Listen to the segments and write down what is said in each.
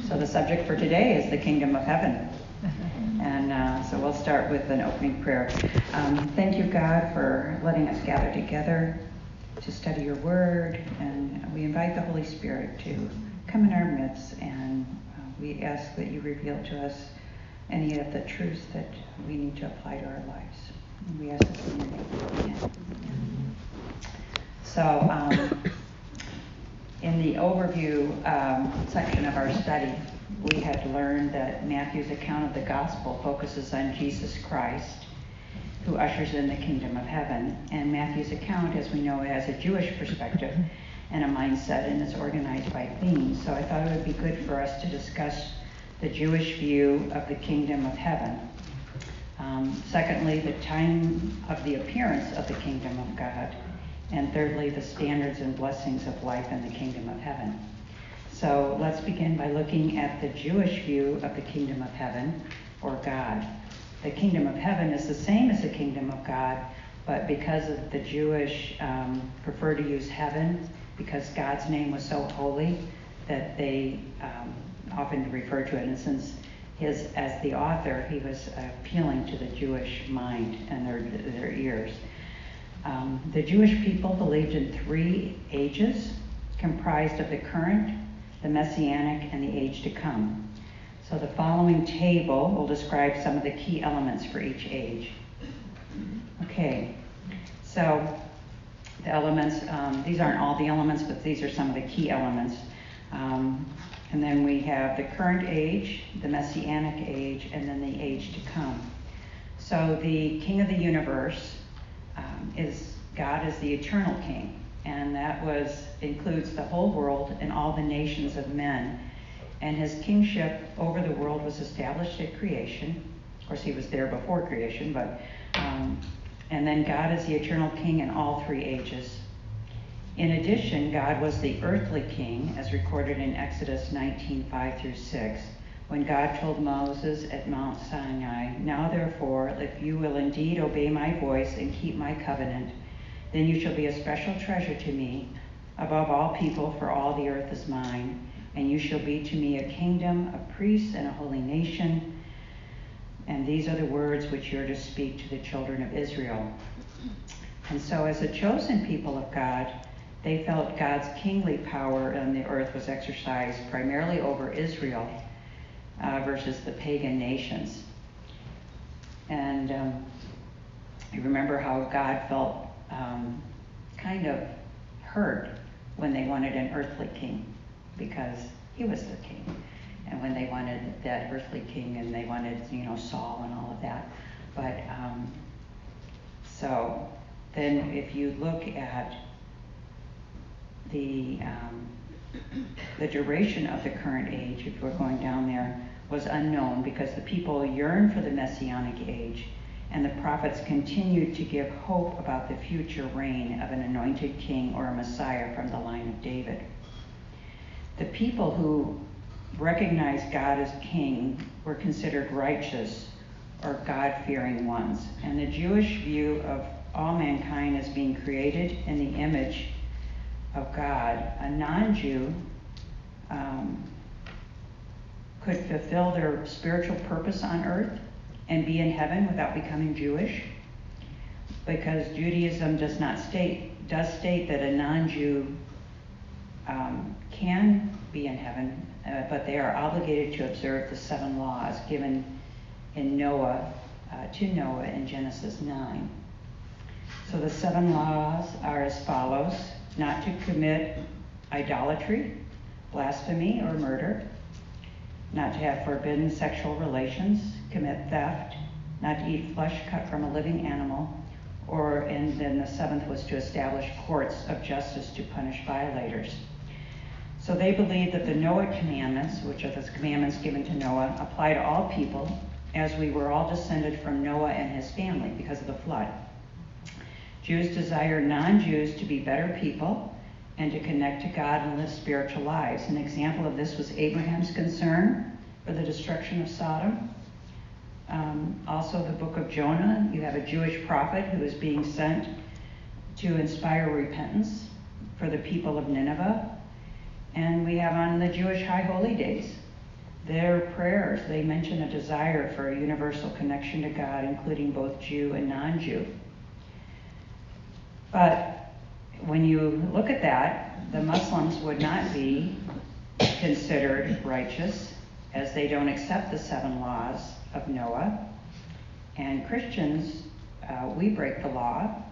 So the subject for today is the kingdom of heaven. And uh, so we'll start with an opening prayer. Um, thank you, God, for letting us gather together to study your word. And we invite the Holy Spirit to come in our midst. And uh, we ask that you reveal to us any of the truths that we need to apply to our lives. And we ask this in your name. Amen. So, um, in the overview um, section of our study, we had learned that Matthew's account of the gospel focuses on Jesus Christ, who ushers in the kingdom of heaven. And Matthew's account, as we know, has a Jewish perspective and a mindset and is organized by themes. So I thought it would be good for us to discuss the Jewish view of the kingdom of heaven. Um, secondly, the time of the appearance of the kingdom of God. And thirdly, the standards and blessings of life in the kingdom of heaven. So let's begin by looking at the Jewish view of the kingdom of heaven, or God. The kingdom of heaven is the same as the kingdom of God, but because of the Jewish um, prefer to use heaven, because God's name was so holy that they um, often refer to it. And since his, as the author, he was appealing to the Jewish mind and their, their ears. Um, the Jewish people believed in three ages comprised of the current, the messianic, and the age to come. So the following table will describe some of the key elements for each age. Okay, so the elements, um, these aren't all the elements, but these are some of the key elements. Um, and then we have the current age, the messianic age, and then the age to come. So the king of the universe is God is the eternal king, and that was includes the whole world and all the nations of men. And his kingship over the world was established at creation. Of course, he was there before creation, but um, and then God is the eternal king in all three ages. In addition, God was the earthly king, as recorded in Exodus 19:5 through 6 when God told Moses at Mount Sinai, Now therefore, if you will indeed obey my voice and keep my covenant, then you shall be a special treasure to me above all people, for all the earth is mine. And you shall be to me a kingdom, a priest, and a holy nation. And these are the words which you're to speak to the children of Israel. And so, as a chosen people of God, they felt God's kingly power on the earth was exercised primarily over Israel uh, versus the pagan nations. And um, you remember how God felt um, kind of hurt when they wanted an earthly king because he was the king. And when they wanted that earthly king and they wanted, you know, Saul and all of that. But um, so then if you look at the um, the duration of the current age, if we're going down there, was unknown because the people yearned for the messianic age, and the prophets continued to give hope about the future reign of an anointed king or a Messiah from the line of David. The people who recognized God as king were considered righteous or God fearing ones, and the Jewish view of all mankind as being created in the image of God, a non Jew um, could fulfill their spiritual purpose on earth and be in heaven without becoming Jewish. Because Judaism does not state, does state that a non Jew um, can be in heaven, uh, but they are obligated to observe the seven laws given in Noah, uh, to Noah in Genesis 9. So the seven laws are as follows not to commit idolatry, blasphemy, or murder, not to have forbidden sexual relations, commit theft, not to eat flesh cut from a living animal, or and then the seventh was to establish courts of justice to punish violators. So they believed that the Noah commandments, which are the commandments given to Noah, apply to all people, as we were all descended from Noah and his family because of the flood. Jews desire non Jews to be better people and to connect to God and live spiritual lives. An example of this was Abraham's concern for the destruction of Sodom. Um, also, the book of Jonah, you have a Jewish prophet who is being sent to inspire repentance for the people of Nineveh. And we have on the Jewish high holy days their prayers, they mention a desire for a universal connection to God, including both Jew and non Jew. But when you look at that, the Muslims would not be considered righteous as they don't accept the seven laws of Noah. And Christians, uh, we break the law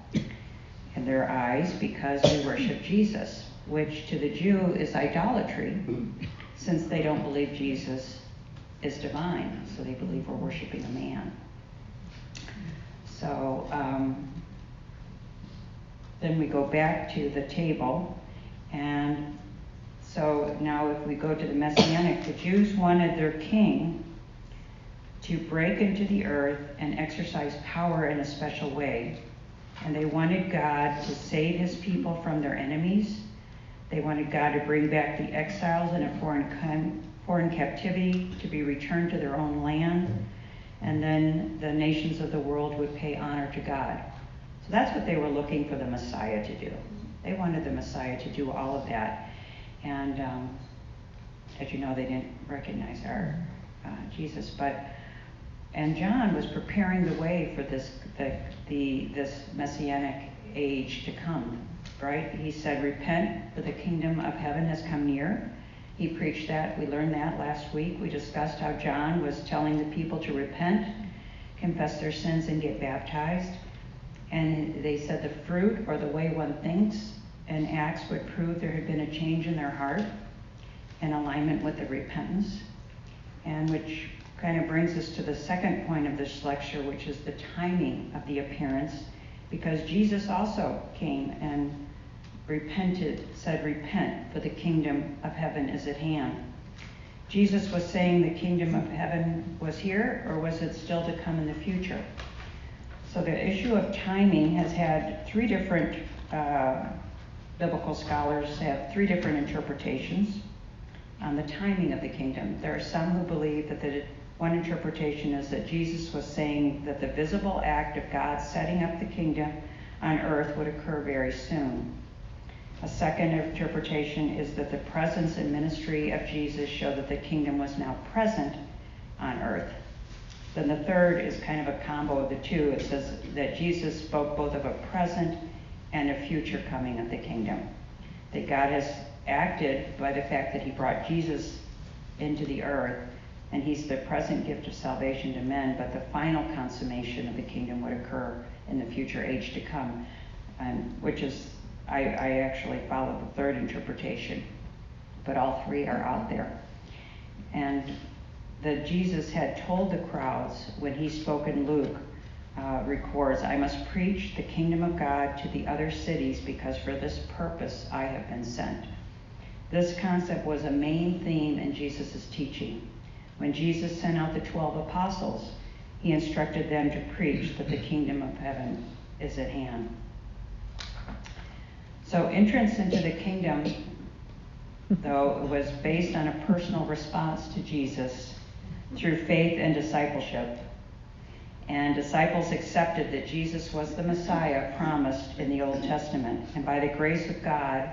in their eyes because we worship Jesus, which to the Jew is idolatry since they don't believe Jesus is divine. So they believe we're worshiping a man. So um, then we go back to the table. And so now if we go to the Messianic, the Jews wanted their king to break into the earth and exercise power in a special way. And they wanted God to save his people from their enemies. They wanted God to bring back the exiles in a foreign, foreign captivity to be returned to their own land. And then the nations of the world would pay honor to God. That's what they were looking for the Messiah to do. They wanted the Messiah to do all of that. And um, as you know, they didn't recognize our uh, Jesus. But and John was preparing the way for this the, the this messianic age to come. Right? He said, "Repent, for the kingdom of heaven has come near." He preached that. We learned that last week. We discussed how John was telling the people to repent, confess their sins, and get baptized. And they said the fruit or the way one thinks and acts would prove there had been a change in their heart in alignment with the repentance. And which kind of brings us to the second point of this lecture, which is the timing of the appearance, because Jesus also came and repented, said, Repent, for the kingdom of heaven is at hand. Jesus was saying the kingdom of heaven was here, or was it still to come in the future? So the issue of timing has had three different uh, biblical scholars have three different interpretations on the timing of the kingdom. There are some who believe that the one interpretation is that Jesus was saying that the visible act of God setting up the kingdom on earth would occur very soon. A second interpretation is that the presence and ministry of Jesus show that the kingdom was now present on earth. Then the third is kind of a combo of the two. It says that Jesus spoke both of a present and a future coming of the kingdom. That God has acted by the fact that he brought Jesus into the earth, and he's the present gift of salvation to men, but the final consummation of the kingdom would occur in the future age to come, um, which is, I, I actually follow the third interpretation, but all three are out there. And that Jesus had told the crowds when he spoke in Luke uh, records, I must preach the kingdom of God to the other cities because for this purpose I have been sent. This concept was a main theme in Jesus' teaching. When Jesus sent out the 12 apostles, he instructed them to preach that the kingdom of heaven is at hand. So, entrance into the kingdom, though, was based on a personal response to Jesus through faith and discipleship. And disciples accepted that Jesus was the Messiah promised in the Old Testament. And by the grace of God,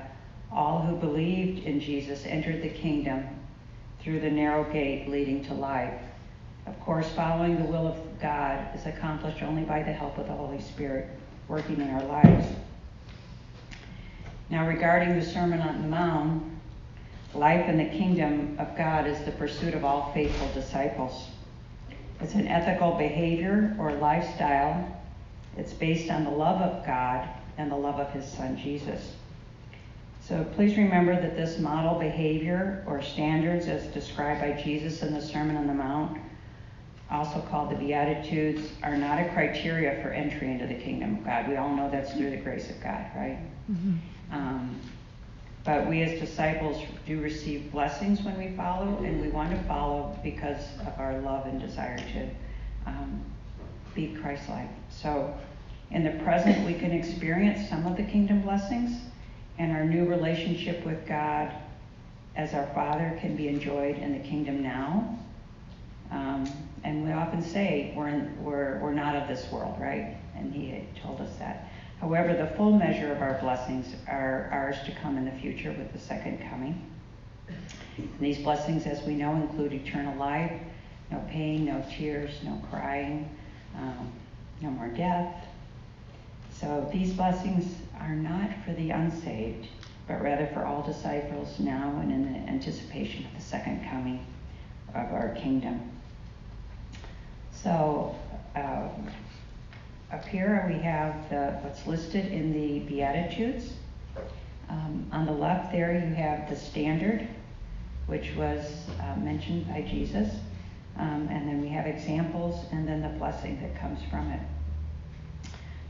all who believed in Jesus entered the kingdom through the narrow gate leading to life. Of course, following the will of God is accomplished only by the help of the Holy Spirit working in our lives. Now, regarding the Sermon on the Mount, Life in the kingdom of God is the pursuit of all faithful disciples. It's an ethical behavior or lifestyle. It's based on the love of God and the love of his son Jesus. So please remember that this model behavior or standards as described by Jesus in the Sermon on the Mount, also called the Beatitudes, are not a criteria for entry into the kingdom of God. We all know that's through the grace of God, right? Mm-hmm. Um, but we as disciples do receive blessings when we follow, and we want to follow because of our love and desire to um, be Christ like. So, in the present, we can experience some of the kingdom blessings, and our new relationship with God as our Father can be enjoyed in the kingdom now. Um, and we often say we're, in, we're, we're not of this world, right? And He told us that. However, the full measure of our blessings are ours to come in the future with the second coming. And these blessings, as we know, include eternal life, no pain, no tears, no crying, um, no more death. So these blessings are not for the unsaved, but rather for all disciples now and in the anticipation of the second coming of our kingdom. So uh, up here we have the, what's listed in the Beatitudes. Um, on the left there you have the standard, which was uh, mentioned by Jesus. Um, and then we have examples and then the blessing that comes from it.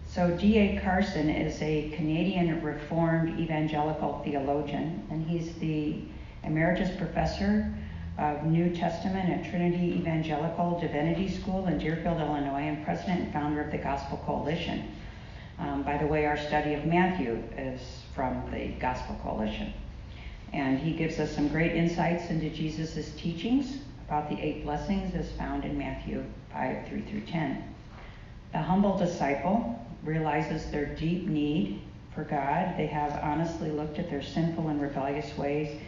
So, D.A. Carson is a Canadian Reformed evangelical theologian, and he's the emeritus professor of New Testament at Trinity Evangelical Divinity School in Deerfield, Illinois, and president and founder of the Gospel Coalition. Um, by the way, our study of Matthew is from the Gospel Coalition. And he gives us some great insights into Jesus' teachings about the eight blessings as found in Matthew 5 3 through 10. The humble disciple realizes their deep need for God. They have honestly looked at their sinful and rebellious ways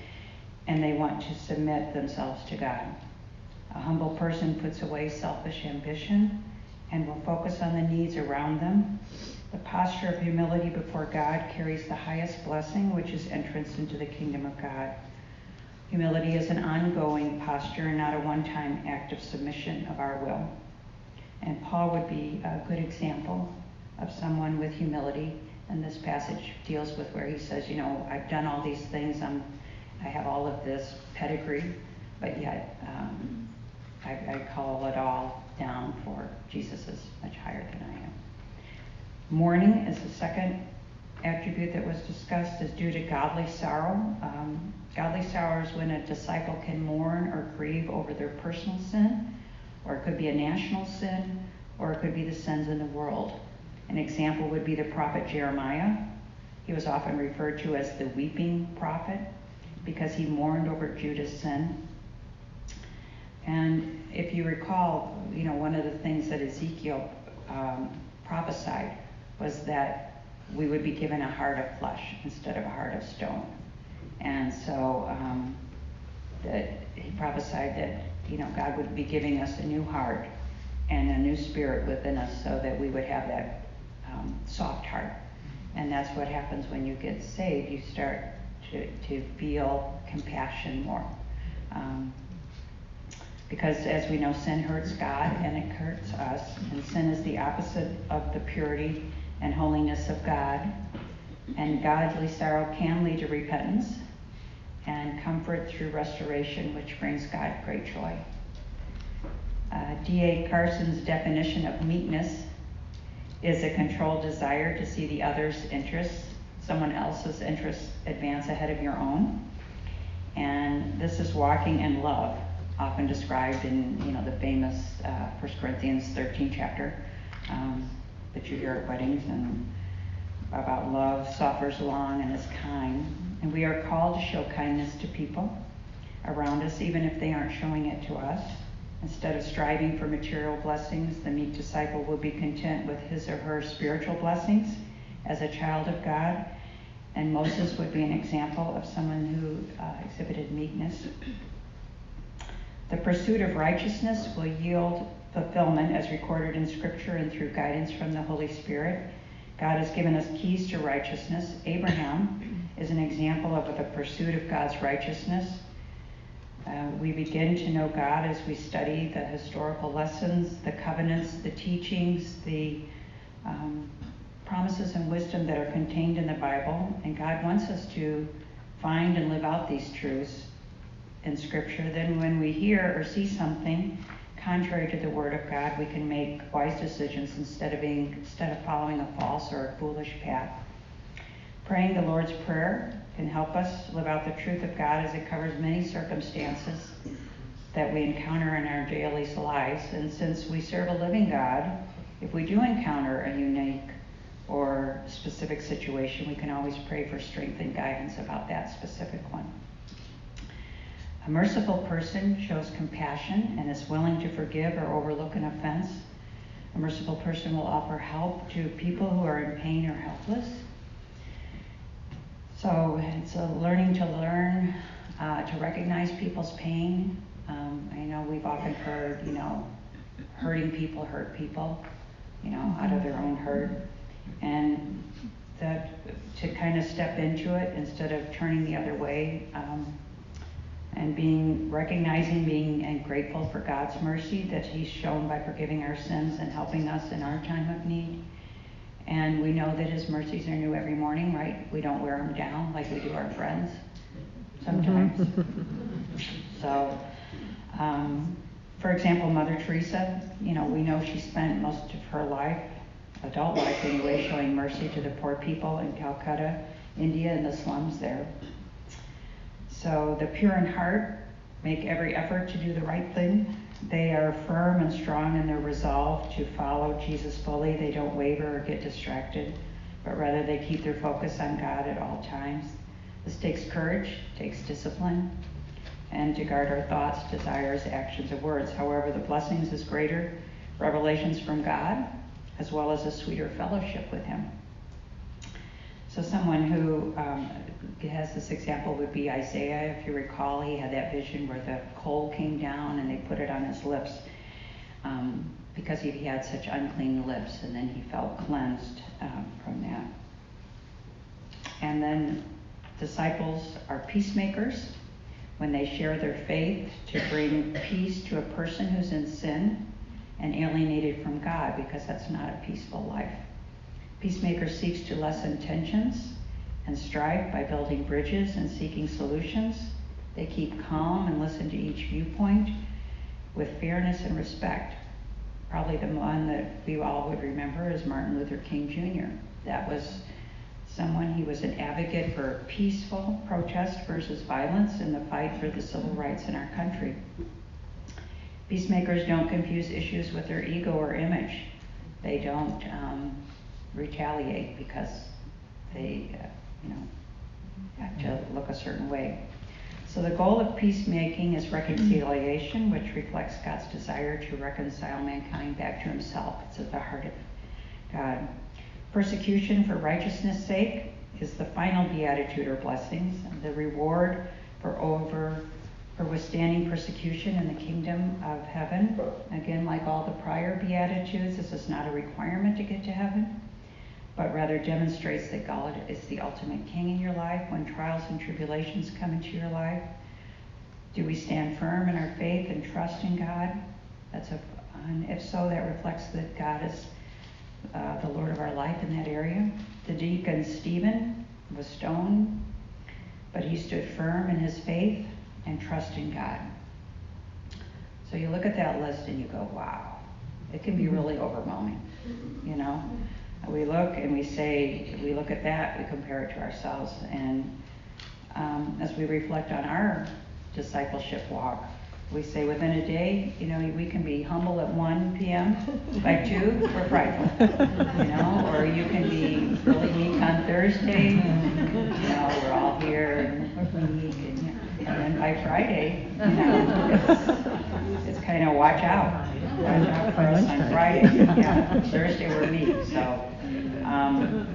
and they want to submit themselves to God. A humble person puts away selfish ambition and will focus on the needs around them. The posture of humility before God carries the highest blessing, which is entrance into the kingdom of God. Humility is an ongoing posture and not a one time act of submission of our will. And Paul would be a good example of someone with humility. And this passage deals with where he says, You know, I've done all these things, I'm I have all of this pedigree, but yet um, I, I, call it all down for Jesus is much higher than I am. Mourning is the second attribute that was discussed is due to godly sorrow. Um, godly sorrow is when a disciple can mourn or grieve over their personal sin, or it could be a national sin, or it could be the sins in the world. An example would be the prophet Jeremiah. He was often referred to as the weeping prophet because he mourned over Judah's sin. And if you recall, you know, one of the things that Ezekiel um, prophesied was that we would be given a heart of flesh instead of a heart of stone. And so um, that he prophesied that, you know, God would be giving us a new heart and a new spirit within us so that we would have that um, soft heart. And that's what happens when you get saved. You start to, to feel compassion more. Um, because as we know, sin hurts God and it hurts us, and sin is the opposite of the purity and holiness of God. And godly sorrow can lead to repentance and comfort through restoration, which brings God great joy. Uh, D.A. Carson's definition of meekness is a controlled desire to see the other's interests someone else's interests advance ahead of your own. And this is walking in love, often described in you know the famous uh, 1 Corinthians 13 chapter um, that you hear at weddings and about love suffers long and is kind. And we are called to show kindness to people around us, even if they aren't showing it to us. Instead of striving for material blessings, the meek disciple will be content with his or her spiritual blessings as a child of God and Moses would be an example of someone who uh, exhibited meekness. The pursuit of righteousness will yield fulfillment as recorded in Scripture and through guidance from the Holy Spirit. God has given us keys to righteousness. Abraham is an example of the pursuit of God's righteousness. Uh, we begin to know God as we study the historical lessons, the covenants, the teachings, the um, promises and wisdom that are contained in the Bible, and God wants us to find and live out these truths in Scripture. Then, when we hear or see something contrary to the Word of God, we can make wise decisions instead of being instead of following a false or a foolish path. Praying the Lord's Prayer can help us live out the truth of God as it covers many circumstances that we encounter in our daily lives. And since we serve a living God, if we do encounter a unique or specific situation, we can always pray for strength and guidance about that specific one. A merciful person shows compassion and is willing to forgive or overlook an offense. A merciful person will offer help to people who are in pain or helpless. So it's a learning to learn uh, to recognize people's pain. Um, I know we've often heard, you know, hurting people hurt people, you know, out of their own hurt. And that to kind of step into it instead of turning the other way um, and being recognizing being and grateful for god's mercy that he's shown by forgiving our sins and helping us in our time of need. And we know that his mercies are new every morning right? We don't wear them down like we do our friends sometimes. So um, for example mother teresa you know we know she spent most of her life adult life anyway, showing mercy to the poor people in Calcutta, India, and the slums there. So the pure in heart make every effort to do the right thing. They are firm and strong in their resolve to follow Jesus fully. They don't waver or get distracted, but rather they keep their focus on God at all times. This takes courage, takes discipline, and to guard our thoughts, desires, actions, and words. However, the blessings is greater revelations from God as well as a sweeter fellowship with Him. So, someone who um, has this example would be Isaiah. If you recall, he had that vision where the coal came down and they put it on his lips um, because he had such unclean lips, and then he felt cleansed um, from that. And then disciples are peacemakers when they share their faith to bring peace to a person who's in sin and alienated from God because that's not a peaceful life. Peacemaker seeks to lessen tensions and strife by building bridges and seeking solutions. They keep calm and listen to each viewpoint with fairness and respect. Probably the one that we all would remember is Martin Luther King Jr. That was someone, he was an advocate for peaceful protest versus violence in the fight for the civil rights in our country. Peacemakers don't confuse issues with their ego or image. They don't um, retaliate because they, uh, you know, have to look a certain way. So the goal of peacemaking is reconciliation, which reflects God's desire to reconcile mankind back to himself. It's at the heart of God. Persecution for righteousness' sake is the final beatitude or blessings. The reward for over for withstanding persecution in the kingdom of heaven. Again, like all the prior Beatitudes, this is not a requirement to get to heaven, but rather demonstrates that God is the ultimate king in your life when trials and tribulations come into your life. Do we stand firm in our faith and trust in God? That's a, and if so, that reflects that God is uh, the Lord of our life in that area. The deacon Stephen was stoned, but he stood firm in his faith and trust in God. So you look at that list and you go, wow, it can be mm-hmm. really overwhelming. You know, we look and we say, we look at that, we compare it to ourselves, and um, as we reflect on our discipleship walk, we say within a day, you know, we can be humble at 1 p.m. By 2, we're prideful. You know, or you can be really meek on Thursday. You know, we're all here and we're meek and and then by Friday, you know, it's, it's kind of watch out. Watch out for us on Friday. Yeah, Thursday we're meet. So, um,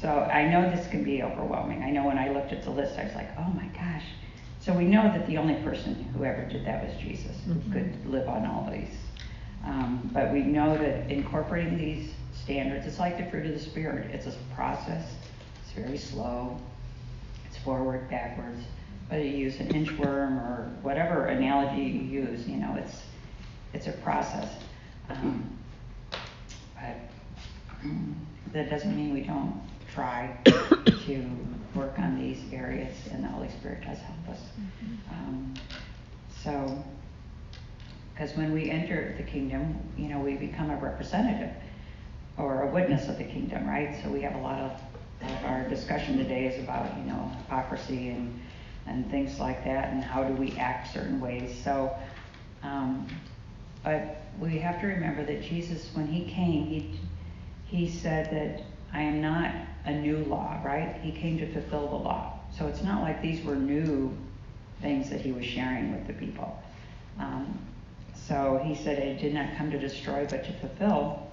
so I know this can be overwhelming. I know when I looked at the list, I was like, oh my gosh. So we know that the only person who ever did that was Jesus, who mm-hmm. could live on all these. Um, but we know that incorporating these standards, it's like the fruit of the Spirit. It's a process. It's very slow. It's forward, backwards whether you use an inchworm or whatever analogy you use, you know, it's it's a process. Um, but um, that doesn't mean we don't try to work on these areas, and the Holy Spirit does help us. Um, so, because when we enter the kingdom, you know, we become a representative or a witness of the kingdom, right? So we have a lot of, of our discussion today is about, you know, hypocrisy and and things like that, and how do we act certain ways. So, um, but we have to remember that Jesus, when he came, he he said that I am not a new law, right? He came to fulfill the law. So it's not like these were new things that he was sharing with the people. Um, so he said, I did not come to destroy, but to fulfill.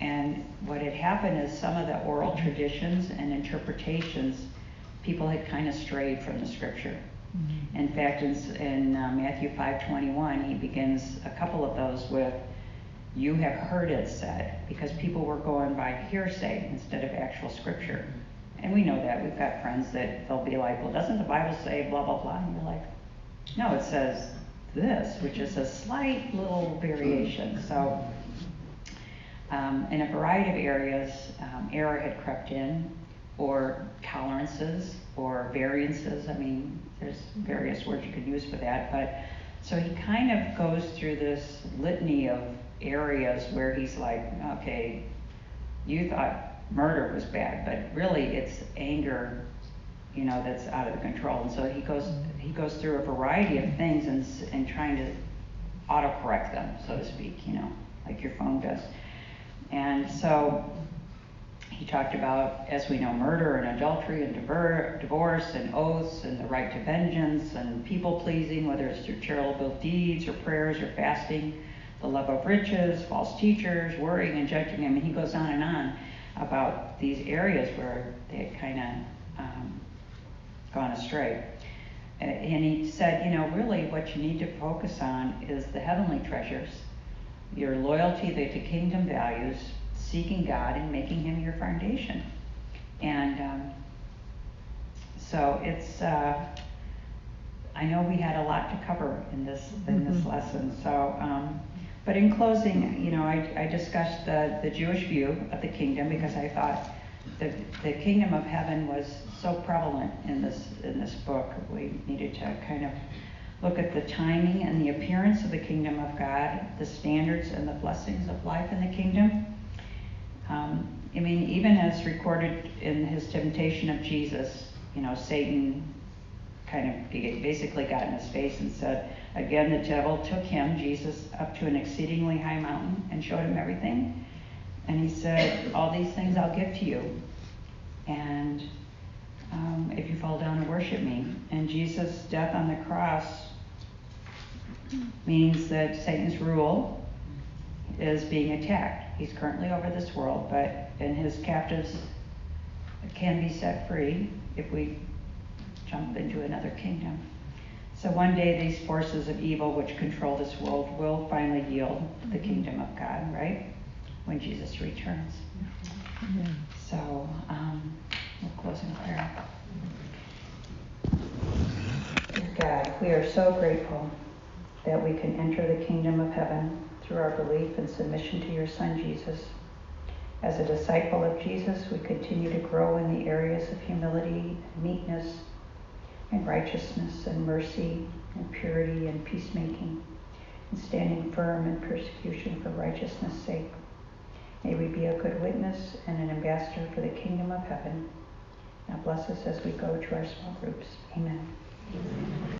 And what had happened is some of the oral traditions and interpretations people had kind of strayed from the scripture. In fact, in, in uh, Matthew 5:21, he begins a couple of those with, "You have heard it said," because people were going by hearsay instead of actual scripture. And we know that. We've got friends that they'll be like, "Well, doesn't the Bible say blah blah blah?" And you're like, "No, it says this," which is a slight little variation. So, um, in a variety of areas, um, error had crept in, or tolerances, or variances. I mean, there's various words you could use for that. But so he kind of goes through this litany of areas where he's like, okay, you thought murder was bad, but really it's anger, you know, that's out of control. And so he goes he goes through a variety of things and and trying to autocorrect them, so to speak, you know, like your phone does. And so he talked about, as we know, murder and adultery and divorce and oaths and the right to vengeance and people pleasing, whether it's through charitable deeds or prayers or fasting, the love of riches, false teachers, worrying and judging. I mean, he goes on and on about these areas where they had kind of um, gone astray. And he said, you know, really what you need to focus on is the heavenly treasures, your loyalty to kingdom values, seeking God and making Him your foundation. And um, so it's, uh, I know we had a lot to cover in this in this Mhm. lesson. So, um, but in closing, you know, I, I discussed the, the Jewish view of the kingdom because I thought the the kingdom of heaven was so prevalent in this in this book. We needed to kind of look at the timing and the appearance of the kingdom of God, the standards and the blessings of life in the kingdom. Um, I mean, even as recorded in his temptation of Jesus, you know, Satan kind of basically got in his face and said, again, the devil took him, Jesus, up to an exceedingly high mountain and showed him everything. And he said, All these things I'll give to you. And um, if you fall down and worship me. And Jesus' death on the cross means that Satan's rule is being attacked. He's currently over this world, but and his captives can be set free if we jump into another kingdom. So one day these forces of evil which control this world will finally yield the kingdom of God, right? When Jesus returns. Amen. So um, we'll close in prayer. God, we are so grateful that we can enter the kingdom of heaven through our belief and submission to your Son Jesus. As a disciple of Jesus, we continue to grow in the areas of humility and meekness and righteousness and mercy and purity and peacemaking and standing firm in persecution for righteousness' sake. May we be a good witness and an ambassador for the kingdom of heaven. Now bless us as we go to our small groups. Amen.